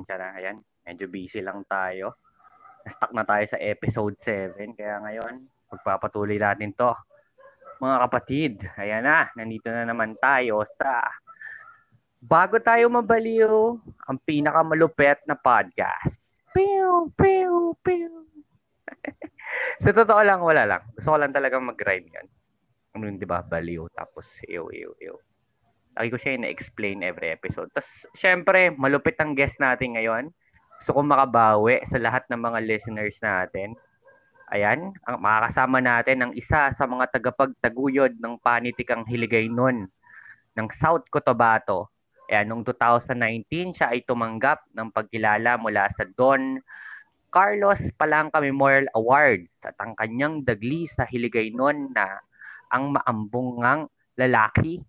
pasensya na. Ayan, medyo busy lang tayo. Na-stuck na tayo sa episode 7. Kaya ngayon, magpapatuloy natin to. Mga kapatid, ayan na, nandito na naman tayo sa bago tayo mabaliw, ang pinakamalupet na podcast. Pew, pew, pew. sa totoo lang, wala lang. Gusto ko lang talagang mag-rhyme yan. Ano yun, di ba? Baliw, tapos ew, ew, ew. Lagi ko siya na-explain every episode. Tapos, syempre, malupit ang guest natin ngayon. Gusto ko makabawi sa lahat ng mga listeners natin. Ayan, ang makakasama natin ang isa sa mga tagapagtaguyod ng panitikang hiligay nun ng South Cotabato. Ayan, noong 2019, siya ay tumanggap ng pagkilala mula sa Don Carlos Palangka Memorial Awards at ang kanyang dagli sa hiligay nun na ang maambungang lalaki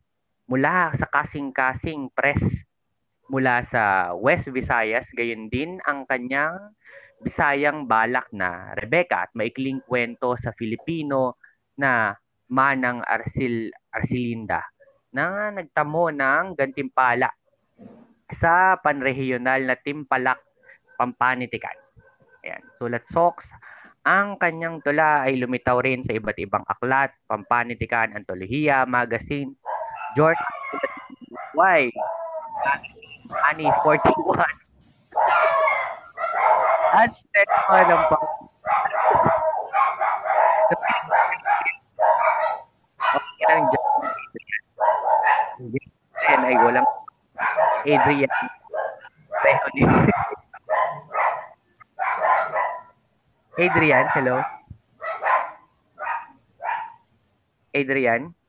mula sa kasing-kasing press mula sa West Visayas, gayon din ang kanyang Bisayang balak na Rebecca at maikling kwento sa Filipino na Manang Arsil Arsilinda na nagtamo ng gantimpala sa panrehiyonal na Timpalak, Pampanitikan. Ayan. Sulat Sox, ang kanyang tula ay lumitaw rin sa iba't ibang aklat, pampanitikan, antolohiya, magazines, journal, why? Ani 41. At mo ng pa. Okay lang dyan. Adrian ay walang Adrian. Ni Adrian, hello. Adrian.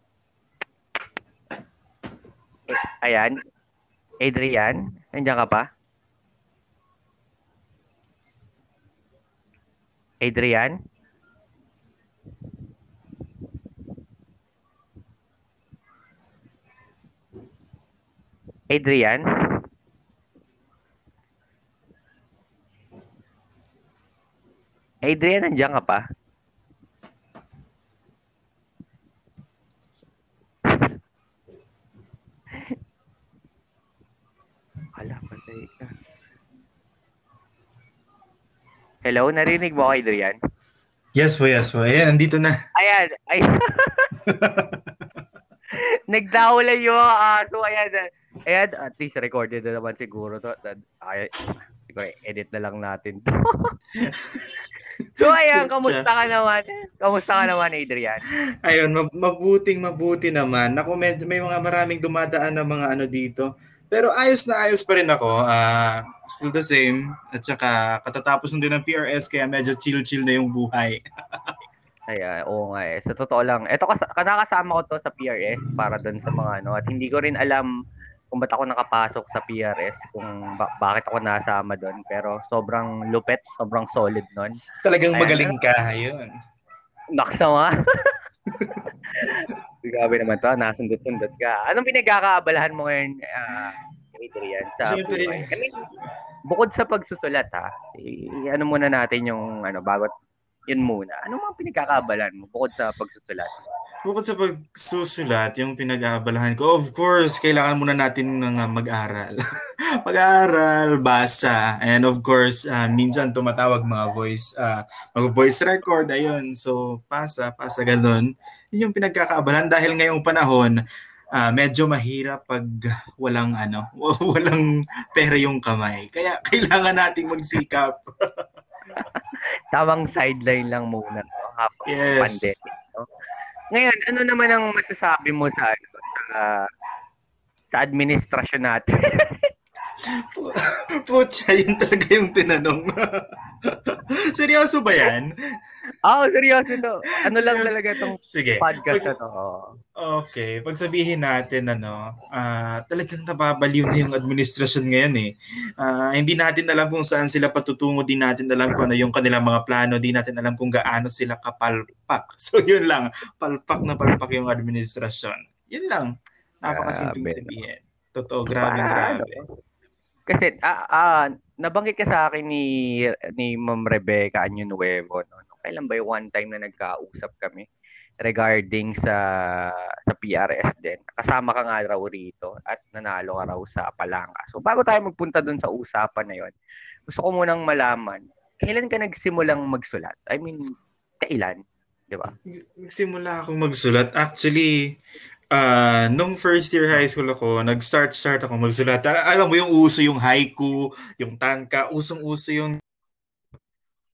Ayan. Adrian, nandiyan ka pa? Adrian? Adrian? Adrian, nandiyan ka pa? Hello, narinig mo ako, Adrian? Yes po, yes po. Ayan, nandito na. Ayan, ayan. Nagdawala yung aso. Ayan, ayan, at least recorded na naman siguro to. Ay, siguro edit na lang natin to. so, ayan, kamusta ka naman? Kamusta ka naman, Adrian? Ayun, mabuting mabuti naman. Naku, may, may mga maraming dumadaan na mga ano dito pero ayos na ayos pa rin ako. Uh, still the same. At saka katatapos din ng PRS kaya medyo chill-chill na yung buhay. Ay, uh, oo nga eh. Sa totoo lang, eto kas- nakakasama ko to sa PRS para doon sa mga ano at hindi ko rin alam kung ba't ako nakapasok sa PRS, kung ba- bakit ako nasama doon. Pero sobrang lupet, sobrang solid noon. Talagang Ayan, magaling ka, ayun. Naksama. Grabe naman to, nasundot-sundot ka. Anong pinagkakaabalahan mo ngayon, uh, Adrian, sa Siyempre. buhay? I mean, bukod sa pagsusulat ha, i- ano muna natin yung ano, bago yun muna. Ano mga pinagkakaabalahan mo bukod sa pagsusulat? Bukod sa pagsusulat, yung pinag-aabalahan ko, of course, kailangan muna natin ng mag-aral. mag-aral, basa, and of course, uh, minsan tumatawag mga voice, uh, mag-voice record, ayun. So, pasa, pasa, ganun. Yun yung pinagkakaabalahan dahil ngayong panahon, uh, medyo mahirap pag walang ano, walang pera yung kamay. Kaya kailangan nating magsikap. Tamang sideline lang muna no? habang yes. pandemic. No? Ngayon, ano naman ang masasabi mo sa ano, sa, sa administrasyon natin? Putya, yun talaga yung tinanong. seryoso ba yan? Oo, oh, seryoso to. Ano lang talaga itong Sige. podcast Pag, na to. Okay. Pag sabihin natin, ano, uh, talagang nababaliw na yung administrasyon ngayon eh. Uh, hindi natin alam kung saan sila patutungo, di natin alam kung ano yung kanilang mga plano, di natin alam kung gaano sila kapalpak. So yun lang, palpak na palpak yung administrasyon. Yun lang. Napakasimpleng sabihin. Totoo, grabe, grabe. Kasi ah, ah nabanggit ka sa akin ni ni Ma'am Rebecca Anyo Nuevo no. Kailan ba yung one time na nagkausap kami regarding sa sa PRS din. Kasama ka nga raw rito at nanalo ka raw sa Palanga. So bago tayo magpunta dun sa usapan na yon, gusto ko munang malaman, kailan ka nagsimulang magsulat? I mean, kailan? Di ba? Nagsimula akong magsulat. Actually, uh, nung first year high school ako, nag-start-start ako magsulat. Alam mo yung uso yung haiku, yung tanka, usong-uso yung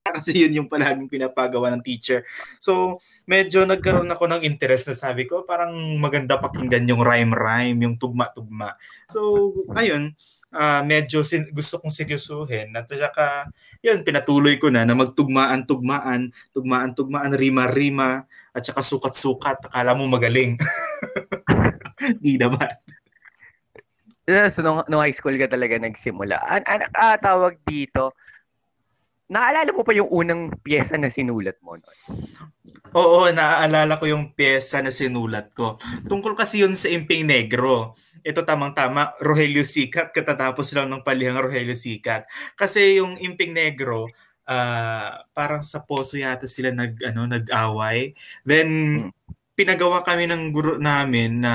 kasi yun yung palaging pinapagawa ng teacher. So, medyo nagkaroon ako ng interest na sabi ko, parang maganda pakinggan yung rhyme-rhyme, yung tugma-tugma. So, ayun, uh, medyo sin- gusto kong seryosuhin. At saka, yun, pinatuloy ko na na magtugmaan-tugmaan, tugmaan-tugmaan, rima-rima, at saka sukat-sukat. Akala mo magaling. Di naman. So, nung, nung high school ka talaga nagsimula. An, an, ah, tawag dito, Naalala mo pa yung unang pyesa na sinulat mo noon? Oo, naaalala ko yung pyesa na sinulat ko. Tungkol kasi yun sa Imping Negro. Ito tamang-tama, Rogelio Sikat, katatapos lang ng palihang Rogelio Sikat. Kasi yung Imping Negro, uh, parang sa poso yata sila nag, ano, nag-away. Then, hmm pinagawa kami ng guro namin na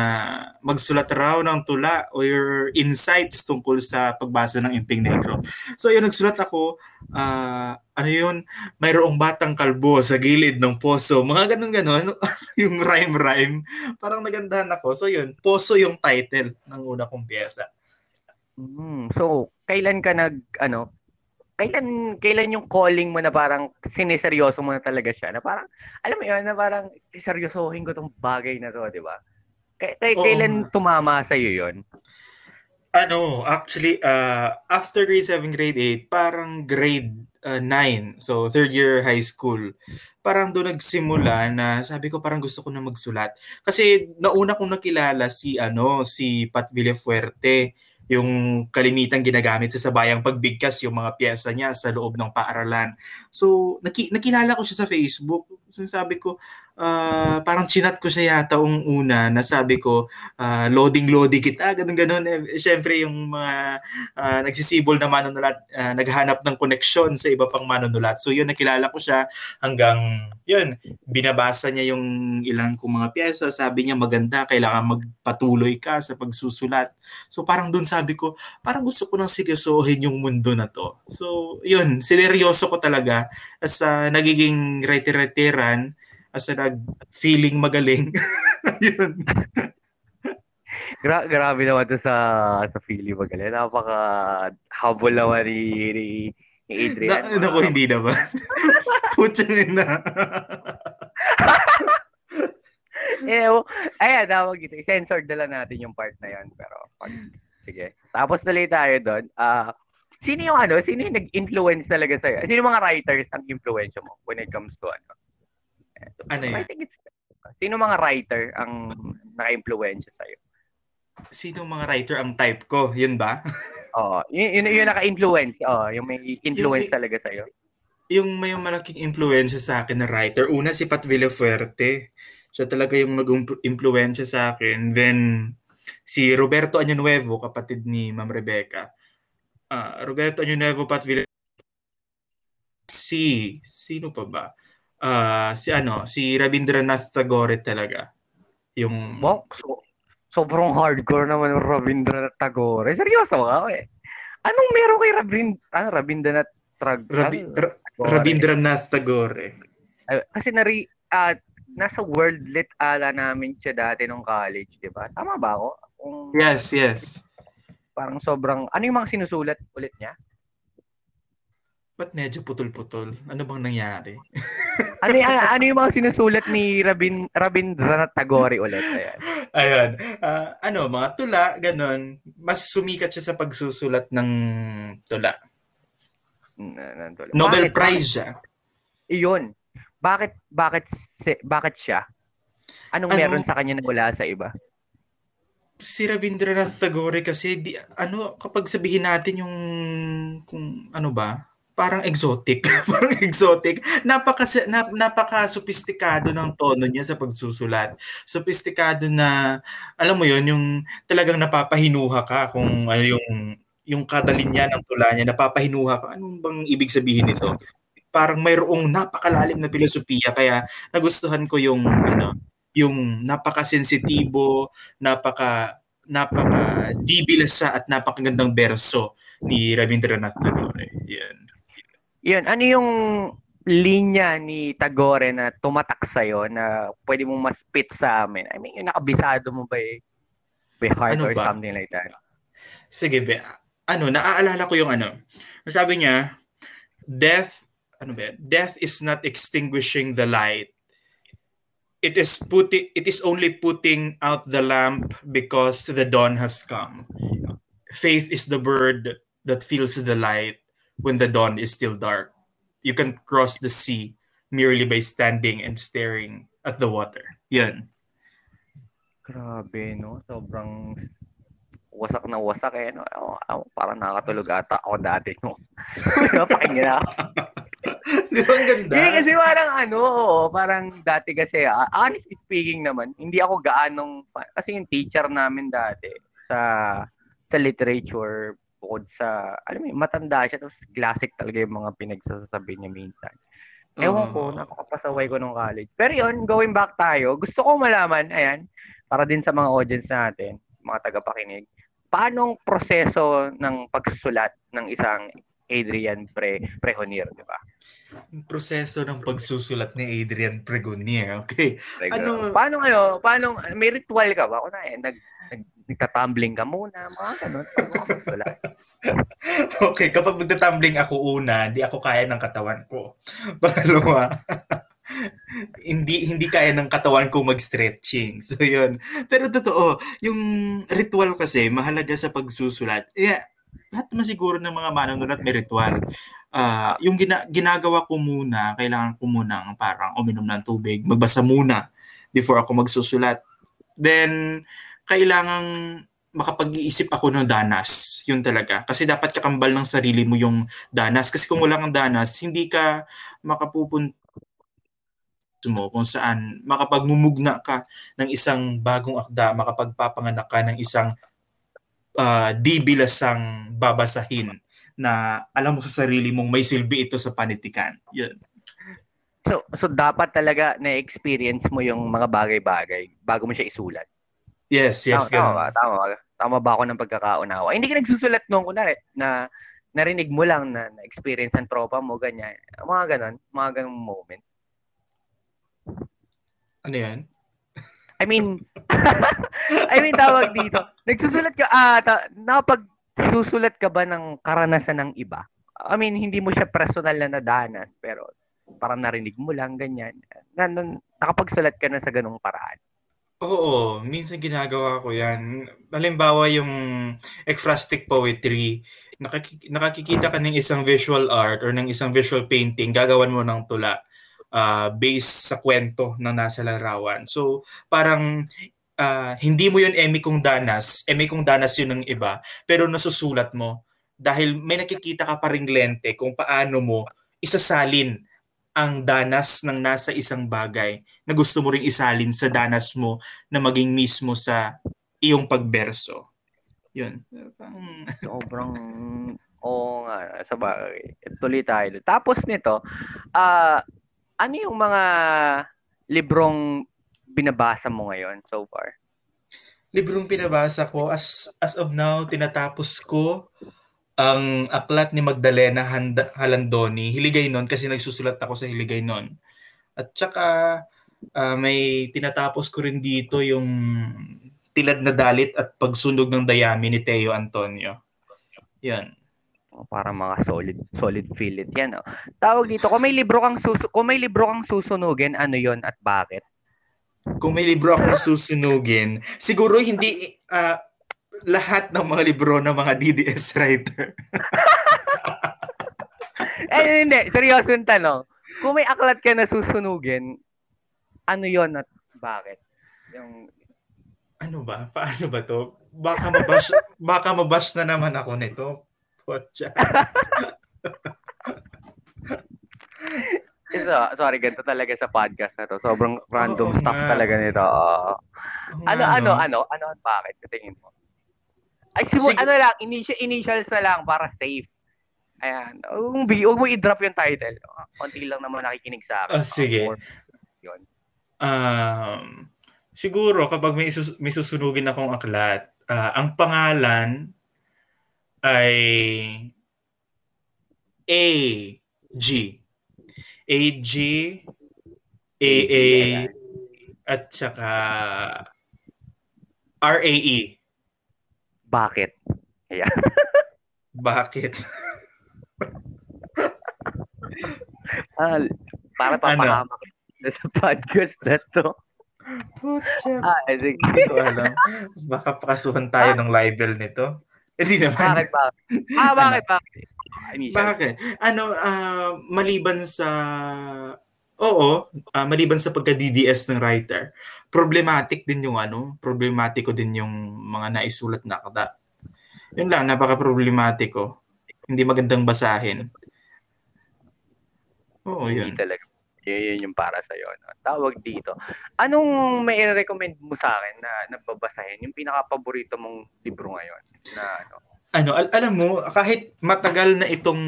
magsulat raw ng tula or insights tungkol sa pagbasa ng Imping Negro. So yun, nagsulat ako, uh, ano yun, mayroong batang kalbo sa gilid ng poso. Mga ganun-ganon, yung rhyme-rhyme. Parang nagandahan ako. So yun, poso yung title ng una kong pyesa. Mm, so, kailan ka nag, ano, kailan kailan yung calling mo na parang sineseryoso mo na talaga siya na parang alam mo yun na parang siseryosohin ko tong bagay na to, di ba? K- k- kailan tumama sa iyo yon? Ano, actually uh, after grade 7, grade 8, parang grade uh, 9, so third year high school. Parang doon nagsimula na sabi ko parang gusto ko na magsulat. Kasi nauna kong nakilala si ano, si Pat Villafuerte yung kalimitan ginagamit sa sabayang pagbigkas yung mga pyesa niya sa loob ng paaralan. So, naki- nakilala ko siya sa Facebook. So, sabi ko, uh, parang chinat ko siya yata ang una na sabi ko, uh, loading-loading kita, ganun-ganun. Eh, Siyempre, yung mga uh, nagsisibol na manunulat, uh, naghanap ng koneksyon sa iba pang manunulat. So, yun, nakilala ko siya hanggang, yun, binabasa niya yung ilang kong mga pyesa. Sabi niya, maganda, kailangan magpatuloy ka sa pagsusulat. So, parang dun sabi ko, parang gusto ko nang seryosohin yung mundo na to. So, yun, sineryoso ko talaga. As uh, nagiging retireteran, as a nag-feeling magaling. Yun. Gra- grabe naman to sa sa feeling magaling. Napaka habol naman ni, ni, ni Adrian. Na, naku, hindi naman. Putsin na. eh, ayan, tawag ito. I-censored na lang natin yung part na yan. Pero, pag, sige. Tapos tuloy tayo doon. Uh, sino yung ano, sino yung nag-influence talaga sa'yo? Sino yung mga writers ang influence mo when it comes to ano? Ano yan? I think it's, sino mga writer ang naka-influence sa'yo? Sino mga writer ang type ko? Yun ba? Oo. yun, yun, yun naka-influence. Oo, yung may influence yung, talaga sa'yo. Yung may malaking influence sa akin na writer. Una si Pat Villafuerte. Siya talaga yung nag-influence sa akin. Then, si Roberto Año Nuevo, kapatid ni Ma'am Rebecca. Uh, Roberto Año Nuevo, Pat Villafuerte. Si, sino pa ba? Uh, si ano, si Rabindranath Tagore talaga. Yung wow, so, sobrang hardcore naman ng Rabindranath Tagore. Seryoso ka eh. Anong meron kay Rabind ano, Rabindranath Trag Rabi, Ra- Rabindranath Tagore? Uh, kasi nari uh, nasa world lit ala namin siya dati nung college, 'di ba? Tama ba ako? Kung, yes, yes. Parang sobrang ano yung mga sinusulat ulit niya? Ba't medyo putol-putol? Ano bang nangyari? ano, yung, ano yung mga sinusulat ni Rabin, Rabindranath Tagore ulit? Ayan. Ayun. Uh, ano, mga tula, ganun. Mas sumikat siya sa pagsusulat ng tula. N- tula. Nobel bakit, Prize siya. Iyon. Bakit, bakit, bakit siya? Anong ano, meron sa kanya na wala sa iba? si Rabindranath Tagore kasi di ano kapag sabihin natin yung kung ano ba parang exotic, parang exotic. Napaka nap, napaka sophisticado ng tono niya sa pagsusulat. Sophisticado na alam mo 'yon, yung talagang napapahinuha ka kung ano yung yung kada linya ng tula niya, napapahinuha ka. Anong bang ibig sabihin nito? Parang mayroong napakalalim na filosofiya kaya nagustuhan ko yung ano yung napaka-sensitibo, napaka napaka dibilasa at napakagandang berso ni Rabindranath Tagore. Yun, ano yung linya ni Tagore na tumatak sa'yo na pwede mong mas-spit sa amin? I mean, yung nakabisado mo ba eh? By heart ano or ba? something like that? Sige, be. Ano, naaalala ko yung ano. Sabi niya, death, ano ba? Death is not extinguishing the light. It is putting it is only putting out the lamp because the dawn has come. Faith is the bird that feels the light when the dawn is still dark you can cross the sea merely by standing and staring at the water. Yan. Grabe, no? Sobrang wasak na wasak eh. No? Oh, oh, parang nakakatulog ata ako dati. No? Pakinggan ako. Di ba ang ganda? Hindi kasi parang ano, parang dati kasi, uh, honestly speaking naman, hindi ako gaanong, kasi yung teacher namin dati sa sa literature, bukod sa, alam mo, matanda siya, tapos classic talaga yung mga pinagsasabi niya minsan. Ewan ko, napakapasaway ko nung college. Pero yun, going back tayo, gusto ko malaman, ayan, para din sa mga audience natin, mga tagapakinig, paanong proseso ng pagsusulat ng isang Adrian Pre Prehonier, di ba? proseso ng pagsusulat ni Adrian Pregonier. Okay. Ano paano ano, paano may ritual ka ba? Kuna eh nag nagtatumbling ka muna, mga ganun. okay, kapag magtatumbling ako una, hindi ako kaya ng katawan ko. Pangalawa, hindi hindi kaya ng katawan ko mag-stretching. So 'yun. Pero totoo, yung ritual kasi mahalaga sa pagsusulat. Yeah, lahat naman siguro ng mga manunulat may ritual. Uh, yung gina- ginagawa ko muna, kailangan ko muna parang uminom ng tubig, magbasa muna before ako magsusulat. Then, kailangan makapag-iisip ako ng danas. Yun talaga. Kasi dapat kakambal ng sarili mo yung danas. Kasi kung wala kang danas, hindi ka makapupunta mo kung saan makapagmumugna ka ng isang bagong akda, makapagpapanganak ka ng isang uh, di bilasang babasahin na alam mo sa sarili mong may silbi ito sa panitikan. Yun. So, so dapat talaga na-experience mo yung mga bagay-bagay bago mo siya isulat. Yes, yes. Tama, tama, tama, tama ba ako ng pagkakaunawa? Hindi ka nagsusulat noon kunwari na narinig mo lang na na-experience ng tropa mo, ganyan. Mga ganon, mga ganong moments. Ano yan? I mean, I mean, tawag dito. Nagsusulat ka, ah, ta, napag susulat ka ba ng karanasan ng iba? I mean, hindi mo siya personal na nadanas, pero parang narinig mo lang, ganyan. Na, na, nakapagsulat ka na sa ganung paraan. Oo, minsan ginagawa ko yan. Halimbawa yung ekphrastic poetry, nakik- nakakikita ka ng isang visual art or ng isang visual painting, gagawan mo ng tula uh, based sa kwento na nasa larawan. So, parang uh, hindi mo yun emi kung danas, emi kung danas yun ng iba, pero nasusulat mo dahil may nakikita ka pa ring lente kung paano mo isasalin ang danas ng nasa isang bagay na gusto mo ring isalin sa danas mo na maging mismo sa iyong pagberso. Yun. Sobrang oo nga sa bagay. Tuloy tayo. Tapos nito, uh, ano yung mga librong binabasa mo ngayon so far? Librong pinabasa ko as as of now tinatapos ko ang aklat ni Magdalena Halandoni, Hiligay Nun, kasi nagsusulat ako sa Hiligay Nun. At saka uh, may tinatapos ko rin dito yung Tilad na Dalit at Pagsunog ng Dayami ni Teo Antonio. Yan. Oh, para mga solid solid fillet yan. Oh. Tawag dito, kung may libro kang susu kung may libro kang susunugin, ano 'yon at bakit? Kung may libro akong susunugin, siguro hindi uh, lahat ng mga libro ng mga DDS writer. eh, hindi. Seryoso yung tanong. Kung may aklat ka na susunugin, ano yon at bakit? Yung... Ano ba? Paano ba to? Baka mabash, baka mabash na naman ako nito. Potsa. so, sorry, ganito talaga sa podcast na to. Sobrang random oh, stuff nga. talaga nito. Uh, ano, ano, ano, ano, ano, bakit sa tingin mo? Ay, simu- Sig- ano lang, initial, initials na lang para safe. Ayan. Huwag mo, mo i-drop yung title. Konti lang naman nakikinig sa akin. Oh, sige. Or, yun. Um, siguro kapag may, isus- may susunugin akong aklat, uh, ang pangalan ay A G A G A A at saka R A E. Bakit? Yeah. Bakit? ah, para papahamak ano? sa podcast na to. Putya. Ah, sige. Hindi ko alam. Baka pakasuhan tayo ng libel nito. Hindi naman. Bakit, bakit? Ah, bakit, ano? bakit? Bakit? Ano, uh, maliban sa... Oo, uh, maliban sa pagka-DDS ng writer, problematic din yung ano, problematiko din yung mga naisulat na kata. Yun lang, napaka-problematiko. Hindi magandang basahin. Oo, yun. Hindi talaga yun, yun yung para sa iyo. No? Tawag dito. Anong may recommend mo sa akin na nababasahin? Yung pinaka-paborito mong libro ngayon? Na ano? Ano, al- alam mo, kahit matagal na itong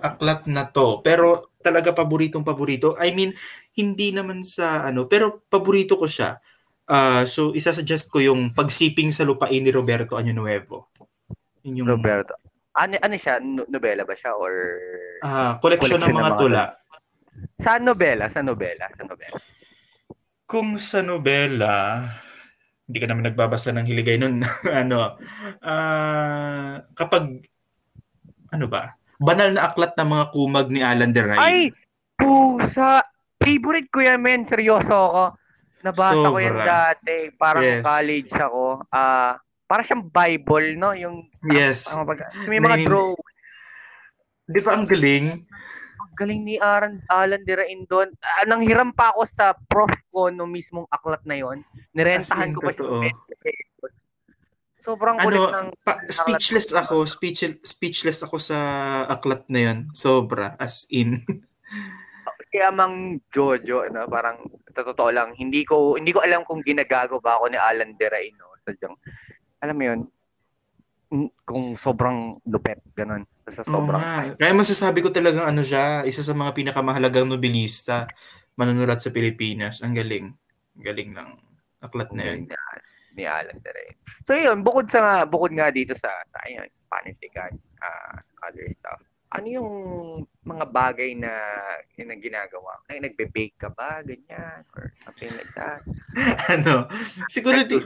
aklat na to, pero talaga paboritong paborito. I mean, hindi naman sa ano, pero paborito ko siya. Uh, so, isa-suggest ko yung Pagsiping sa Lupain ni Roberto Año Nuevo. Yun yung... Roberto. Ano, ano siya? Nobela ba siya? Or... Uh, collection, ng mga, ng mga tula. Sa nobela, sa nobela, sa nobela. Kung sa nobela, hindi ka naman nagbabasa ng hiligay nun. ano, uh, kapag, ano ba, banal na aklat ng mga kumag ni Alan de Ray. Ay, pusa! Favorite ko yan, men. Seryoso ako. Nabasa Sobra. ko yan dati. Parang yes. college ako. Ah, uh, para siyang Bible, no? Yung, yes. Ang, may mga draw. Di ba ang galing? Galing ni Aran, Alan Dirain doon. Uh, nang hiram pa ako sa prof ko no mismong aklat na yon. Nirentahan ko pa siya. Sobrang ano, ng pa, speechless ako, speech, speechless ako sa aklat na yon. Sobra as in. Kaya mang Jojo, no, parang totoo lang, hindi ko hindi ko alam kung ginagago ba ako ni Alan Dirain, no. Sadyang alam mo yon, kung sobrang lupet, ganun. Sa sobrang oh, Kaya masasabi ko talagang ano siya, isa sa mga pinakamahalagang nobilista manunulat sa Pilipinas. Ang galing. Ang galing ng aklat na yun. Ni Alan Tere. So yun, bukod sa bukod nga dito sa, sa ayun, panitikan, uh, other stuff. Ano yung mga bagay na, na ginagawa? Ay, nagbe-bake ka ba? Ganyan? Or something like that? ano? Siguro di,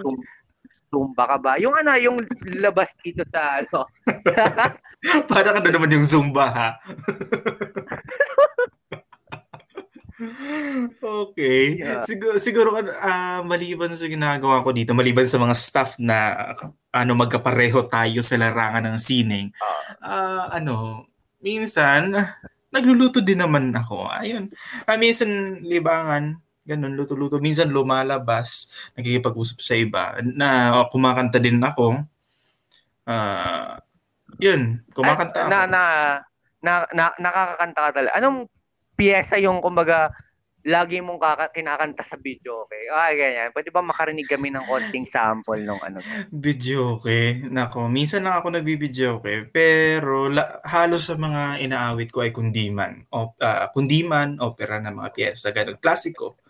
Zumba ka ba? Yung ano, yung labas dito sa ano. Para ka na naman yung Zumba ha. okay. Yeah. Siguro, siguro uh, maliban sa ginagawa ko dito, maliban sa mga staff na ano magkapareho tayo sa larangan ng sining, uh, ano, minsan, nagluluto din naman ako. Ayun. Uh, minsan, libangan, ganun, luto-luto. Minsan lumalabas, nagkikipag-usap sa iba, na uh, kumakanta din ako. Uh, yun, kumakanta Ay, na, ako. Na, na, na, nakakakanta ka talaga. Anong piyesa yung, kumbaga, lagi mong kaka- kinakanta sa video, okay? Ah, ganyan. Pwede ba makarinig kami ng konting sample ng ano? Video, okay? Nako, minsan lang ako nagbibideo, okay? Pero la- halos sa mga inaawit ko ay kundiman. O, uh, kundiman, opera na mga piyesa, ganun. Klasiko.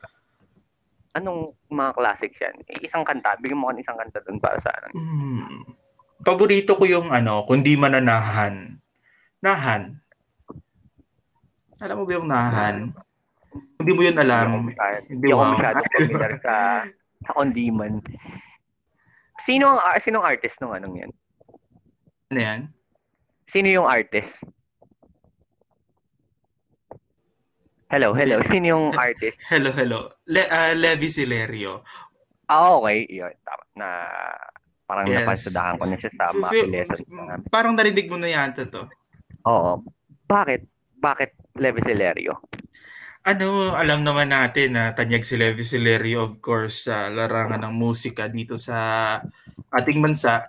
Anong mga classics yan? Isang kanta. Bigyan mo ka isang kanta doon para sa ano. Hmm. Paborito ko yung ano, kundiman na nahan. Alam mo ba yung nahan? Hindi mo yun alam. Hindi ako masyado familiar sa, sa Ondiman. Sino ang uh, sinong artist nung anong yan? Ano yan? Sino yung artist? Hello, hello. Sino yung artist? Hello, hello. Le, uh, Levi Silerio. Ah, okay. Yun, tama. Na parang yes. napansadahan ko na siya sa mga lessons. Parang narinig mo na yata to. Oo. Bakit? Bakit Levi Silerio? ano, alam naman natin na tanyag si Levi Silerio, of course, sa larangan ng musika dito sa ating bansa.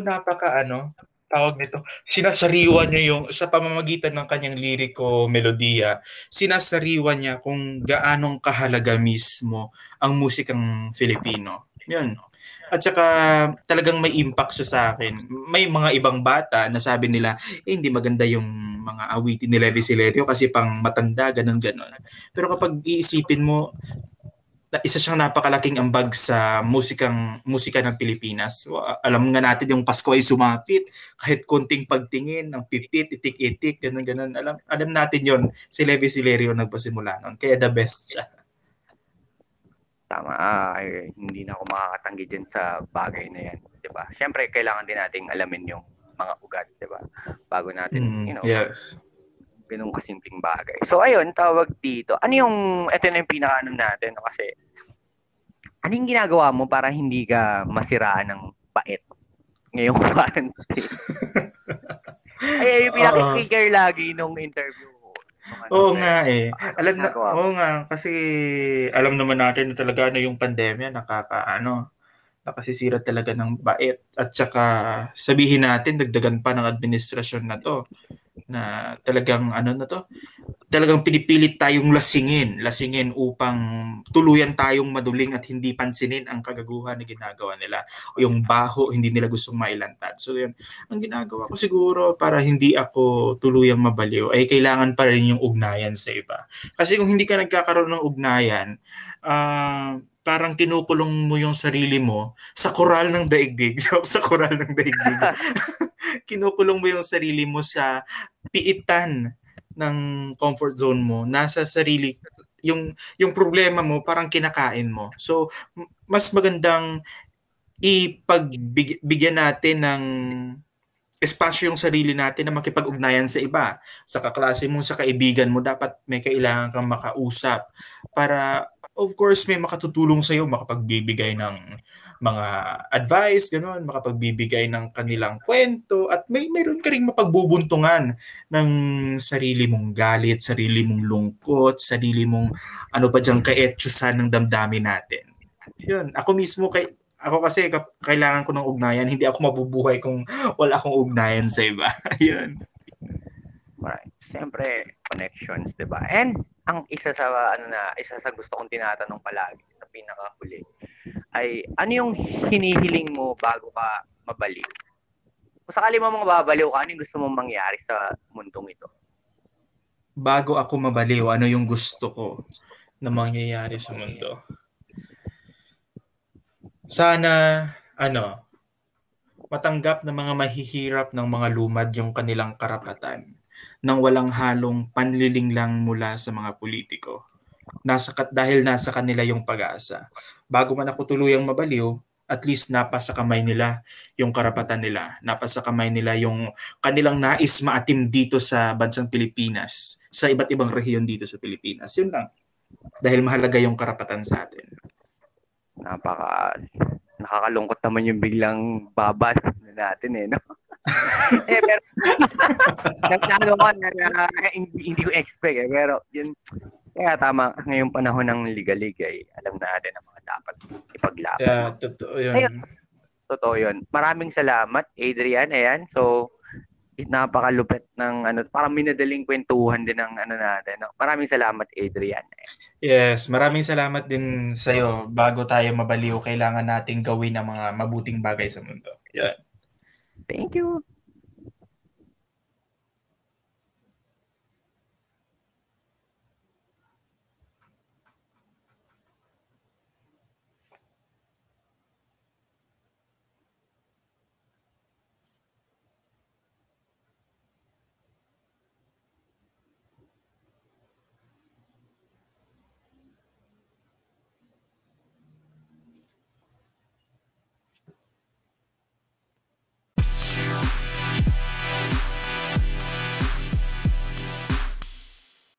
Napaka, ano, tawag nito, sinasariwa niya yung, sa pamamagitan ng kanyang liriko melodiya, sinasariwa niya kung gaanong kahalaga mismo ang musikang Filipino. Yun. At saka talagang may impact siya sa akin. May mga ibang bata na sabi nila, eh, hindi maganda yung mga awitin ni Levi Silerio kasi pang matanda, ganun ganon Pero kapag iisipin mo, isa siyang napakalaking ambag sa musikang musika ng Pilipinas. Alam nga natin yung Pasko ay sumapit, kahit konting pagtingin ng pipit, itik-itik, ganun ganun. Alam alam natin 'yon. Si Levi Silerio nagpasimula noon. Kaya the best siya. Tama. Ah, ay, hindi na ako makakatanggi din sa bagay na 'yan, 'di ba? Syempre kailangan din nating alamin yung mga ugat, 'di ba? Bago natin, mm, you know, yes ganun kasimpleng bagay. So, ayun, tawag dito. Ano yung, ito na yung pinaka natin, no? kasi, ano yung ginagawa mo para hindi ka masiraan ng pait ngayong quarantine? Ay, yung pinaka-trigger uh, lagi nung interview oo nga eh. Alam na, oo nga, kasi alam naman natin na talaga na yung pandemya nakaka, ano, nakasisira talaga ng bait. At saka sabihin natin, dagdagan pa ng administrasyon na to na talagang ano na to talagang pinipilit tayong lasingin lasingin upang tuluyan tayong maduling at hindi pansinin ang kagaguhan na ginagawa nila o yung baho hindi nila gustong mailantad so yun ang ginagawa ko siguro para hindi ako tuluyang mabaliw ay kailangan pa rin yung ugnayan sa iba kasi kung hindi ka nagkakaroon ng ugnayan uh, parang kinukulong mo yung sarili mo sa koral ng daigdig. sa koral ng daigdig. kinukulong mo yung sarili mo sa piitan ng comfort zone mo. Nasa sarili yung yung problema mo parang kinakain mo. So mas magandang ipagbigyan natin ng espasyo yung sarili natin na makipag-ugnayan sa iba. Sa kaklase mo, sa kaibigan mo, dapat may kailangan kang makausap para of course, may makatutulong sa iyo, makapagbibigay ng mga advice, ganun, makapagbibigay ng kanilang kwento, at may meron ka ring mapagbubuntungan ng sarili mong galit, sarili mong lungkot, sarili mong ano pa diyang kaetsusan ng damdamin natin. Yun, ako mismo kay ako kasi kailangan ko ng ugnayan, hindi ako mabubuhay kung wala akong ugnayan sa iba. Yun. Right. Siyempre, connections, 'di ba? And ang isa sa ano na, isa sa gusto kong tinatanong palagi sa pinakahuli ay ano yung hinihiling mo bago ka mabaliw? Kung sakali mo mga babaliw ano yung gusto mong mangyari sa mundong ito? Bago ako mabaliw, ano yung gusto ko na mangyayari sa mundo? Sana, ano, matanggap ng mga mahihirap ng mga lumad yung kanilang karapatan nang walang halong panliling lang mula sa mga politiko. Nasa, dahil nasa kanila yung pag-asa. Bago man ako tuluyang mabaliw, at least napasa kamay nila yung karapatan nila. Napasa kamay nila yung kanilang nais maatim dito sa bansang Pilipinas, sa iba't ibang rehiyon dito sa Pilipinas. Yun lang. Dahil mahalaga yung karapatan sa atin. Napaka nakakalungkot naman yung biglang babas natin eh, no? eh, pero, nagtano ko na, na hindi, hindi ko expect eh. Pero, yun, kaya tama, ngayong panahon ng ligalig ay alam natin ang mga dapat ipaglaban. Yeah, totoo yun. Ayun, totoo yun. Maraming salamat, Adrian. Ayan, so, napakalupit ng ano, parang minadaling kwentuhan din ng ano natin. No? Maraming salamat, Adrian. Yes, maraming salamat din sa iyo. Bago tayo mabaliw, kailangan nating gawin ang mga mabuting bagay sa mundo. Yeah. Thank you.